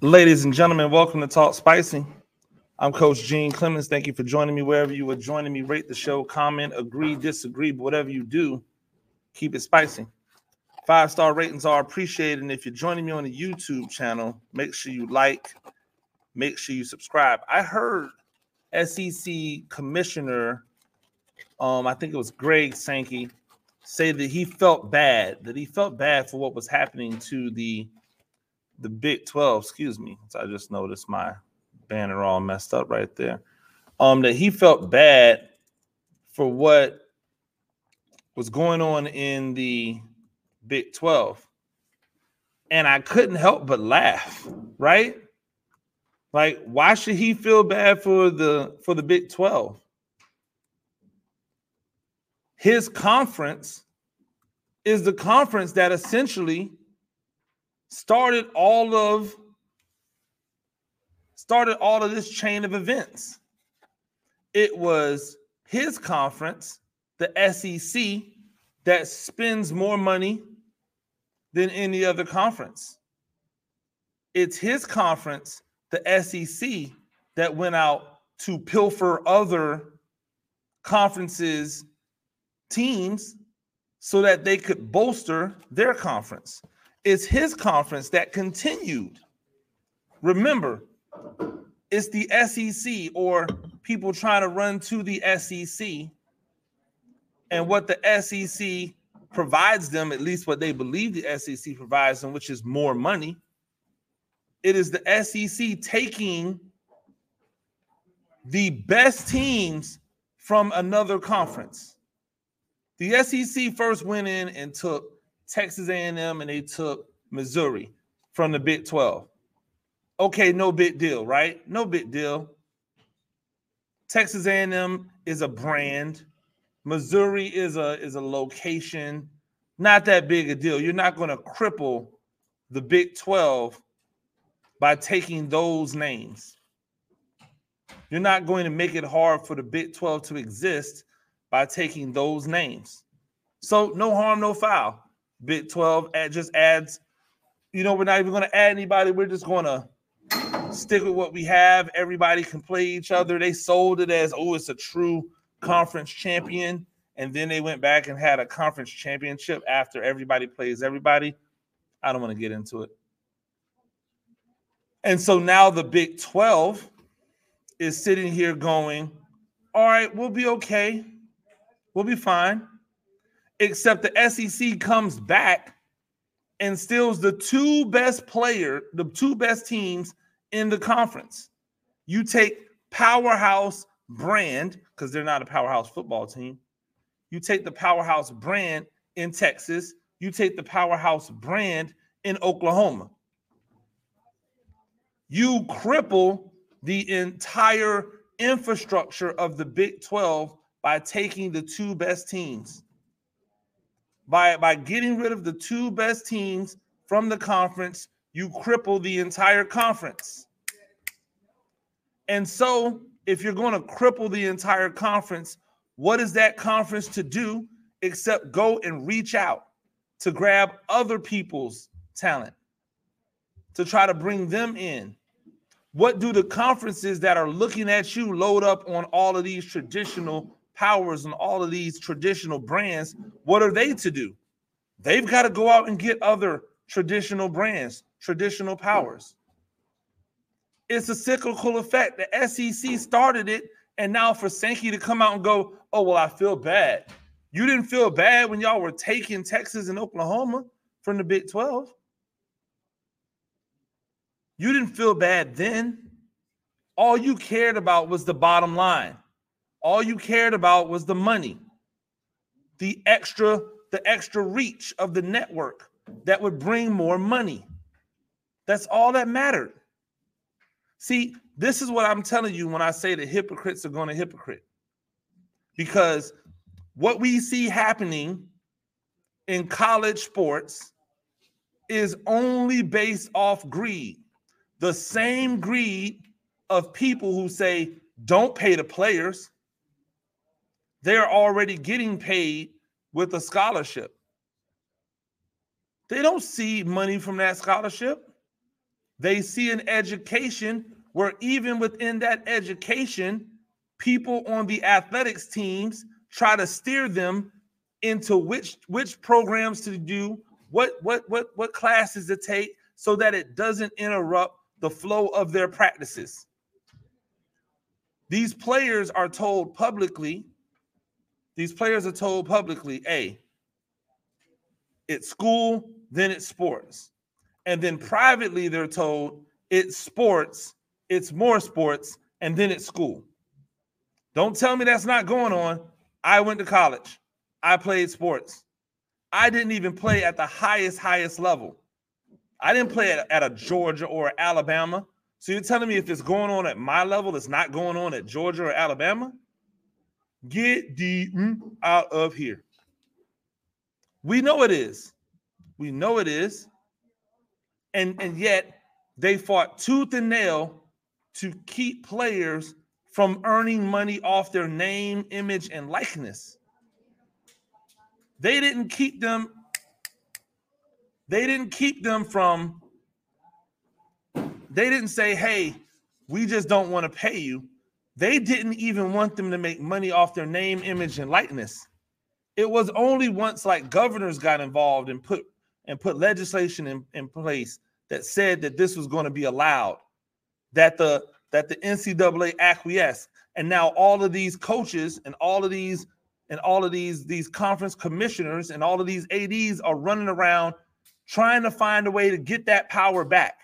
Ladies and gentlemen, welcome to Talk Spicy. I'm Coach Gene Clemens. Thank you for joining me wherever you are joining me. Rate the show, comment, agree, disagree, but whatever you do, keep it spicy. Five star ratings are appreciated. And if you're joining me on the YouTube channel, make sure you like, make sure you subscribe. I heard SEC Commissioner, um, I think it was Greg Sankey, say that he felt bad, that he felt bad for what was happening to the the Big 12, excuse me. So I just noticed my banner all messed up right there. Um, that he felt bad for what was going on in the Big 12. And I couldn't help but laugh, right? Like, why should he feel bad for the for the Big 12? His conference is the conference that essentially started all of started all of this chain of events. It was his conference, the SEC, that spends more money than any other conference. It's his conference, the SEC, that went out to pilfer other conferences' teams so that they could bolster their conference. It's his conference that continued. Remember, it's the SEC or people trying to run to the SEC and what the SEC provides them, at least what they believe the SEC provides them, which is more money. It is the SEC taking the best teams from another conference. The SEC first went in and took Texas A&M and they took Missouri from the Big 12. Okay, no big deal, right? No big deal. Texas A&M is a brand. Missouri is a is a location. Not that big a deal. You're not going to cripple the Big 12 by taking those names. You're not going to make it hard for the Big 12 to exist by taking those names. So no harm, no foul. Big 12 just adds, you know, we're not even going to add anybody. We're just going to stick with what we have. Everybody can play each other. They sold it as, oh, it's a true conference champion. And then they went back and had a conference championship after everybody plays everybody. I don't want to get into it. And so now the Big 12 is sitting here going, all right, we'll be okay. We'll be fine except the SEC comes back and steals the two best player, the two best teams in the conference. You take powerhouse brand because they're not a powerhouse football team. You take the powerhouse brand in Texas. You take the powerhouse brand in Oklahoma. You cripple the entire infrastructure of the Big 12 by taking the two best teams by by getting rid of the two best teams from the conference, you cripple the entire conference. And so, if you're going to cripple the entire conference, what is that conference to do except go and reach out to grab other people's talent to try to bring them in? What do the conferences that are looking at you load up on all of these traditional powers and all of these traditional brands, what are they to do? They've got to go out and get other traditional brands, traditional powers. It's a cyclical effect. The SEC started it, and now for Sankey to come out and go, "Oh well, I feel bad." You didn't feel bad when y'all were taking Texas and Oklahoma from the Big 12. You didn't feel bad then. All you cared about was the bottom line. All you cared about was the money, the extra, the extra reach of the network that would bring more money. That's all that mattered. See, this is what I'm telling you when I say the hypocrites are going to hypocrite. Because what we see happening in college sports is only based off greed. The same greed of people who say, don't pay the players, they're already getting paid with a scholarship. They don't see money from that scholarship. They see an education where, even within that education, people on the athletics teams try to steer them into which which programs to do, what what what what classes to take, so that it doesn't interrupt the flow of their practices. These players are told publicly, these players are told publicly, hey, it's school, then it's sports. And then privately, they're told it's sports, it's more sports, and then it's school. Don't tell me that's not going on. I went to college. I played sports. I didn't even play at the highest, highest level. I didn't play at, at a Georgia or Alabama. So you're telling me if it's going on at my level, it's not going on at Georgia or Alabama? Get the mm out of here. We know it is. We know it is. And, and yet they fought tooth and nail to keep players from earning money off their name, image, and likeness. They didn't keep them, they didn't keep them from, they didn't say, hey, we just don't want to pay you. They didn't even want them to make money off their name, image, and likeness. It was only once like governors got involved and put and put legislation in, in place that said that this was going to be allowed, that the that the NCAA acquiesced. And now all of these coaches and all of these and all of these these conference commissioners and all of these ADs are running around trying to find a way to get that power back.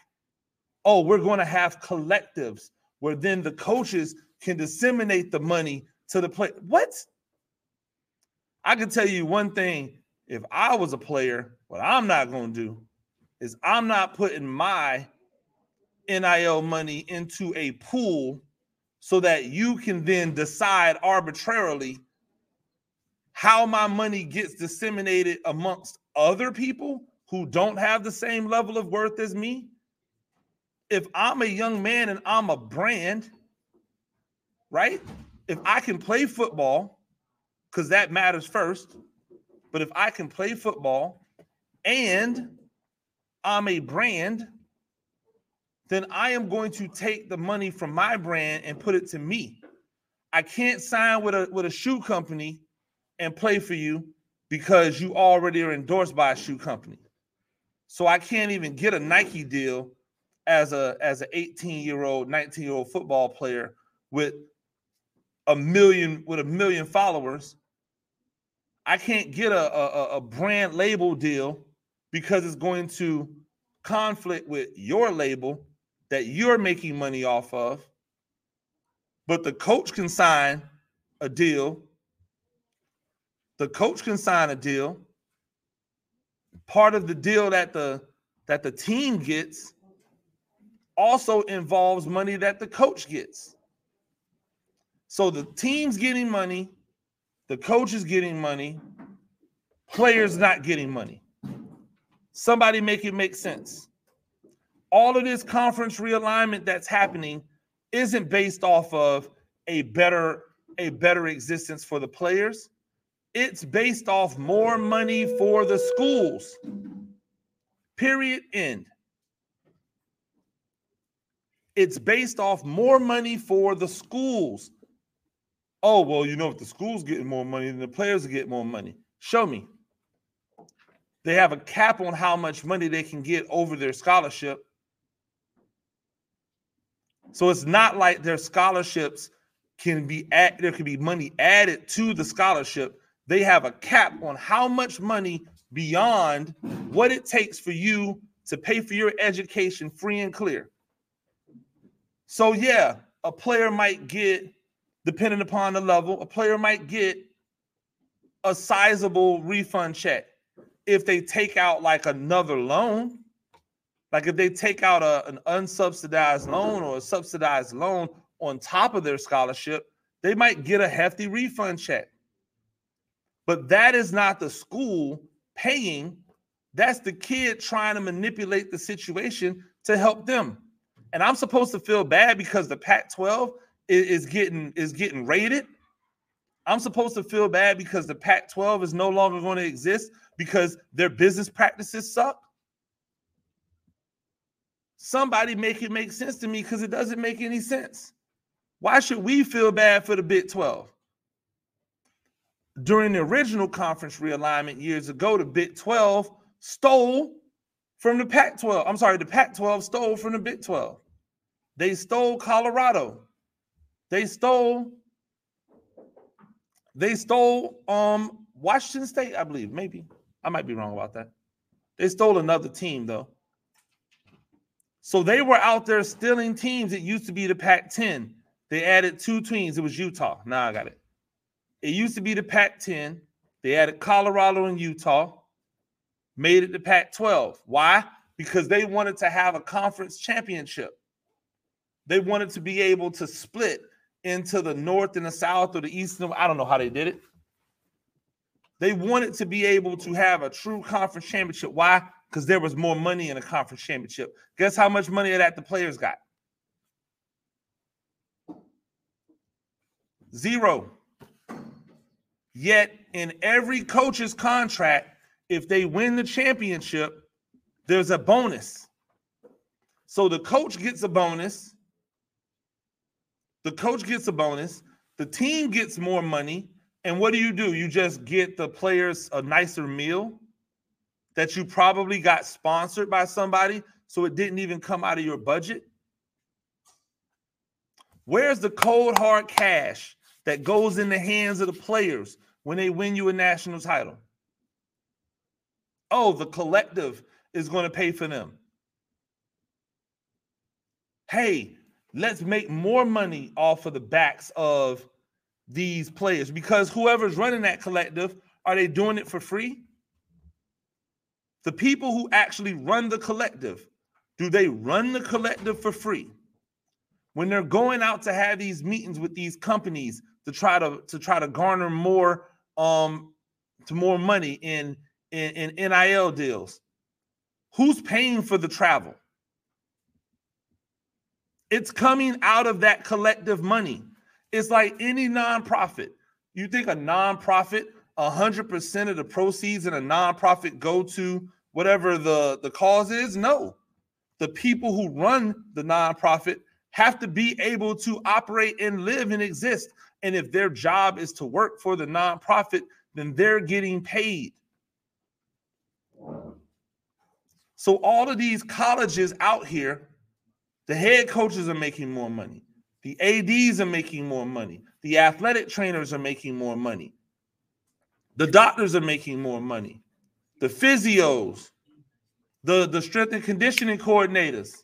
Oh, we're going to have collectives where then the coaches can disseminate the money to the play. What? I can tell you one thing. If I was a player, what I'm not going to do is I'm not putting my NIL money into a pool so that you can then decide arbitrarily how my money gets disseminated amongst other people who don't have the same level of worth as me. If I'm a young man and I'm a brand, right? If I can play football, because that matters first, but if I can play football and I'm a brand, then I am going to take the money from my brand and put it to me. I can't sign with a with a shoe company and play for you because you already are endorsed by a shoe company. So I can't even get a Nike deal as a as an 18 year old, 19 year old football player with a million with a million followers. I can't get a, a, a brand label deal because it's going to conflict with your label that you're making money off of, but the coach can sign a deal. The coach can sign a deal. Part of the deal that the that the team gets also involves money that the coach gets. So the team's getting money, the coach is getting money, players not getting money. Somebody make it make sense. All of this conference realignment that's happening isn't based off of a better a better existence for the players. It's based off more money for the schools. Period. End. It's based off more money for the schools oh well you know if the schools getting more money then the players get more money show me they have a cap on how much money they can get over their scholarship so it's not like their scholarships can be at, there can be money added to the scholarship. They have a cap on how much money beyond what it takes for you to pay for your education free and clear. So yeah, a player might get depending upon the level, a player might get a sizable refund check if they take out like another loan like if they take out a, an unsubsidized loan or a subsidized loan on top of their scholarship, they might get a hefty refund check. But that is not the school paying. That's the kid trying to manipulate the situation to help them. And I'm supposed to feel bad because the Pac-12 is, is getting is getting raided. I'm supposed to feel bad because the Pac 12 is no longer going to exist because their business practices suck? Somebody make it make sense to me because it doesn't make any sense. Why should we feel bad for the Big 12? During the original conference realignment years ago, the Big 12 stole from the Pac 12. I'm sorry, the Pac 12 stole from the Big 12. They stole Colorado. They stole they stole um Washington State, I believe. Maybe. I might be wrong about that. They stole another team though. So they were out there stealing teams. It used to be the Pac 10. They added two teams. It was Utah. Now I got it. It used to be the Pac 10. They added Colorado and Utah, made it the Pac 12. Why? Because they wanted to have a conference championship. They wanted to be able to split into the north and the south or the east. I don't know how they did it. They wanted to be able to have a true conference championship. Why? Because there was more money in a conference championship. Guess how much money that the players got? Zero. Yet in every coach's contract, if they win the championship, there's a bonus. So the coach gets a bonus. The coach gets a bonus. The team gets more money. And what do you do? You just get the players a nicer meal that you probably got sponsored by somebody, so it didn't even come out of your budget. Where's the cold hard cash that goes in the hands of the players when they win you a national title? Oh, the collective is going to pay for them. Hey, let's make more money off of the backs of these players because whoever's running that collective, are they doing it for free? The people who actually run the collective, do they run the collective for free? When they're going out to have these meetings with these companies to try to to try to garner more um to more money in in, in NIL deals, who's paying for the travel? It's coming out of that collective money. It's like any nonprofit. You think a nonprofit, 100% of the proceeds in a nonprofit go to whatever the, the cause is? No. The people who run the nonprofit have to be able to operate and live and exist. And if their job is to work for the nonprofit, then they're getting paid. So all of these colleges out here the head coaches are making more money. The ADs are making more money. The athletic trainers are making more money. The doctors are making more money. The physios, the, the strength and conditioning coordinators,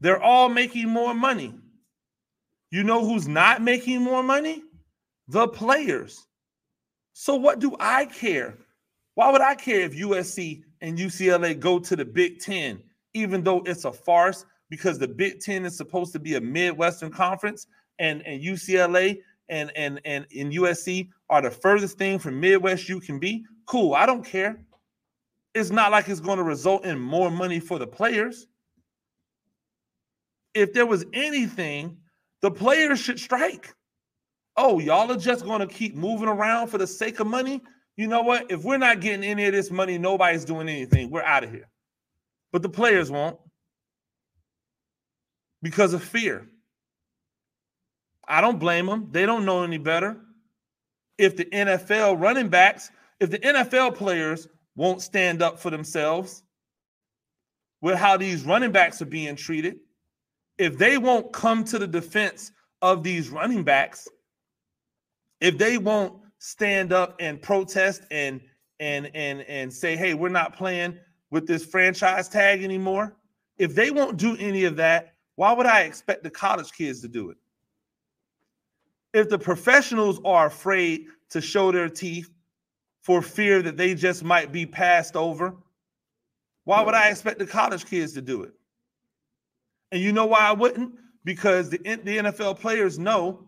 they're all making more money. You know who's not making more money? The players. So, what do I care? Why would I care if USC and UCLA go to the Big Ten even though it's a farce because the Big Ten is supposed to be a Midwestern conference, and and UCLA and and and in USC are the furthest thing from Midwest you can be. Cool, I don't care. It's not like it's going to result in more money for the players. If there was anything, the players should strike. Oh, y'all are just going to keep moving around for the sake of money. You know what? If we're not getting any of this money, nobody's doing anything. We're out of here but the players won't because of fear. I don't blame them. They don't know any better. If the NFL running backs, if the NFL players won't stand up for themselves with how these running backs are being treated, if they won't come to the defense of these running backs, if they won't stand up and protest and and and and say, "Hey, we're not playing with this franchise tag anymore. If they won't do any of that, why would I expect the college kids to do it? If the professionals are afraid to show their teeth for fear that they just might be passed over, why would I expect the college kids to do it? And you know why I wouldn't? Because the, the NFL players know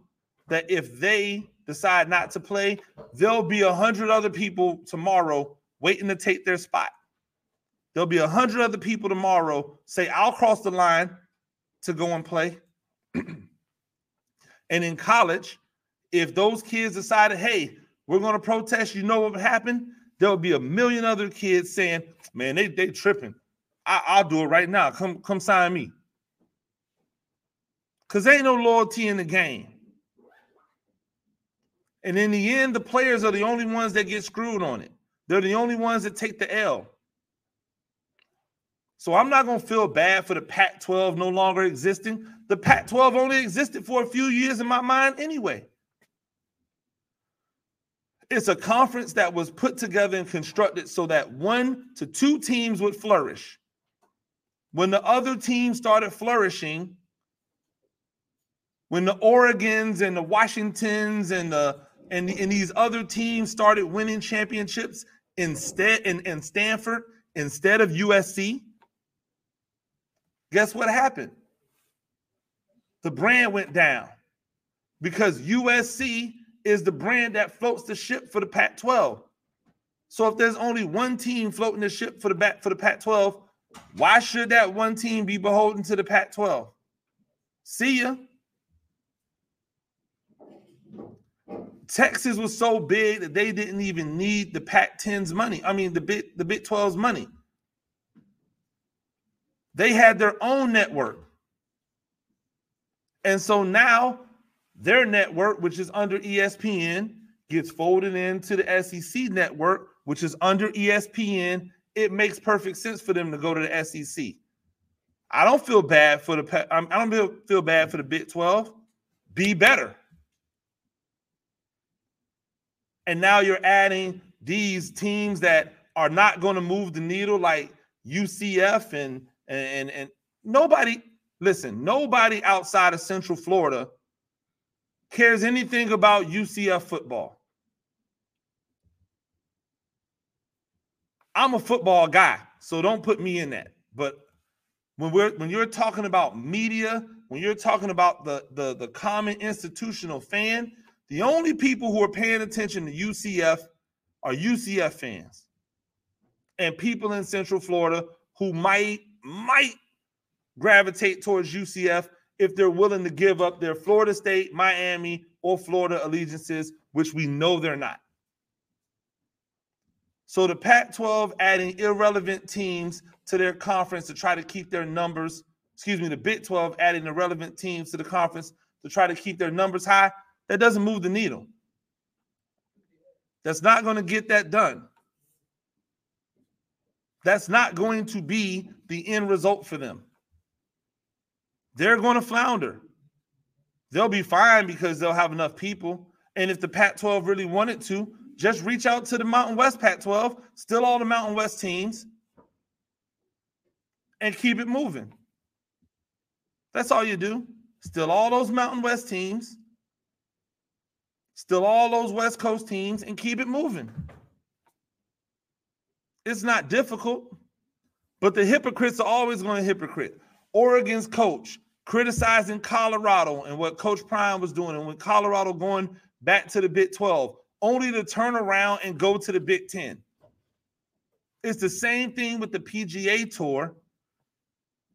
that if they decide not to play, there'll be a hundred other people tomorrow waiting to take their spot. There'll be a hundred other people tomorrow say, I'll cross the line to go and play. and in college, if those kids decided, hey, we're going to protest, you know what would happen? There'll be a million other kids saying, man, they they tripping. I, will do it right now. Come come sign me. Cause there ain't no loyalty in the game. And in the end, the players are the only ones that get screwed on it. They're the only ones that take the L. So I'm not going to feel bad for the Pac 12 no longer existing. The Pac 12 only existed for a few years in my mind anyway. It's a conference that was put together and constructed so that one to two teams would flourish. When the other teams started flourishing, when the Oregons and the Washingtons and the and, and these other teams started winning championships instead in, in Stanford instead of USC, guess what happened? The brand went down because USC is the brand that floats the ship for the Pac 12. So if there's only one team floating the ship for the back for the Pac 12, why should that one team be beholden to the Pac 12? See ya. Texas was so big that they didn't even need the Pac 10's money. I mean, the Big the Big 12's money. They had their own network. And so now their network, which is under ESPN, gets folded into the SEC network, which is under ESPN. It makes perfect sense for them to go to the SEC. I don't feel bad for the I don't feel bad for the Big 12. Be better. And now you're adding these teams that are not going to move the needle like UCF and and and nobody listen, nobody outside of Central Florida cares anything about UCF football. I'm a football guy, so don't put me in that. But when we're when you're talking about media, when you're talking about the the the common institutional fan, the only people who are paying attention to UCF are UCF fans and people in Central Florida who might might gravitate towards UCF if they're willing to give up their Florida State, Miami, or Florida allegiances, which we know they're not. So the Pac 12 adding irrelevant teams to their conference to try to keep their numbers, excuse me, the Big 12 adding irrelevant teams to the conference to try to keep their numbers high that doesn't move the needle. That's not going to get that done. That's not going to be the end result for them. They're going to flounder. They'll be fine because they'll have enough people. And if the Pac 12 really wanted to, just reach out to the Mountain West Pac 12, still all the Mountain West teams, and keep it moving. That's all you do. Still all those Mountain West teams, still all those West Coast teams, and keep it moving. It's not difficult, but the hypocrites are always going to hypocrite. Oregon's coach criticizing Colorado and what Coach Prime was doing, and when Colorado going back to the Big 12, only to turn around and go to the Big 10. It's the same thing with the PGA Tour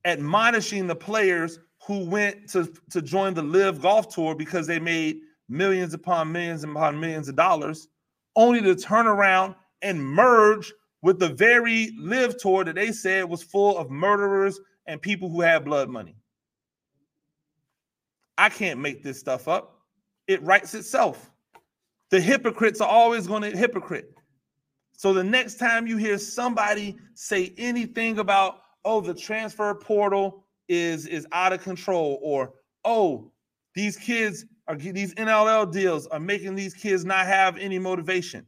admonishing the players who went to, to join the LIV Golf Tour because they made millions upon millions upon millions of dollars, only to turn around and merge with the very LIV tour that they said was full of murderers and people who had blood money. I can't make this stuff up. It writes itself. The hypocrites are always going to hypocrite. So the next time you hear somebody say anything about, oh, the transfer portal is is out of control, or oh, these kids are these NIL deals are making these kids not have any motivation.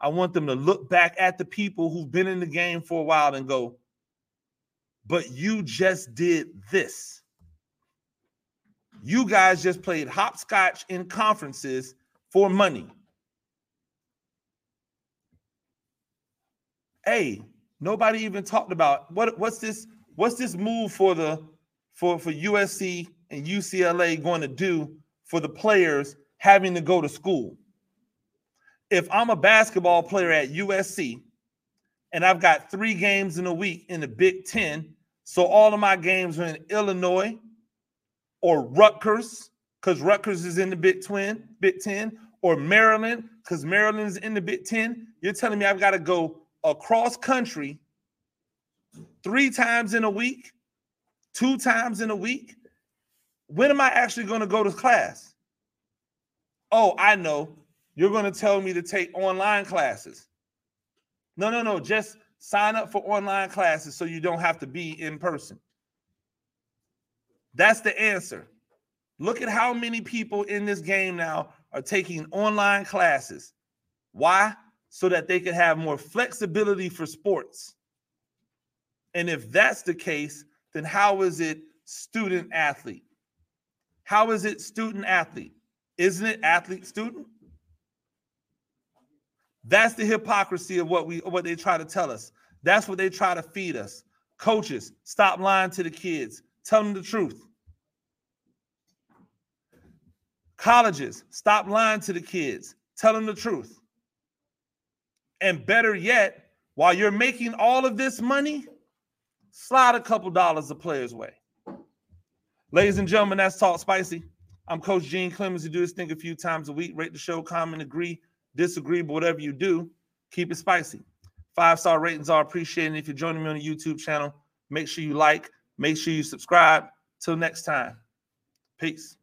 I want them to look back at the people who've been in the game for a while and go, but you just did this. You guys just played hopscotch in conferences for money. Hey, nobody even talked about what what's this what's this move for the for for USC and UCLA going to do for the players having to go to school. If I'm a basketball player at USC and I've got three games in a week in the Big Ten, so all of my games are in Illinois or Rutgers because Rutgers is in the Big Twin, Big Ten, or Maryland because Maryland is in the Big Ten. You're telling me I've got to go across country three times in a week, two times in a week. When am I actually going to go to class? Oh, I know. You're going to tell me to take online classes. No, no, no. Just sign up for online classes so you don't have to be in person. That's the answer. Look at how many people in this game now are taking online classes. Why? So that they can have more flexibility for sports. And if that's the case, then how is it student athlete? How is it student athlete? Isn't it athlete student? That's the hypocrisy of what we what they try to tell us. That's what they try to feed us. Coaches, stop lying to the kids. Tell them the truth. Colleges, stop lying to the kids. Tell them the truth. And better yet, while you're making all of this money, slide a couple dollars a player's way. Ladies and gentlemen, that's Talk Spicy. I'm Coach Gene Clemens. You do this thing a few times a week. Rate the show, comment, agree, disagree, but whatever you do, keep it spicy. Five star ratings are appreciated. If you're joining me on the YouTube channel, make sure you like, make sure you subscribe. Till next time, peace.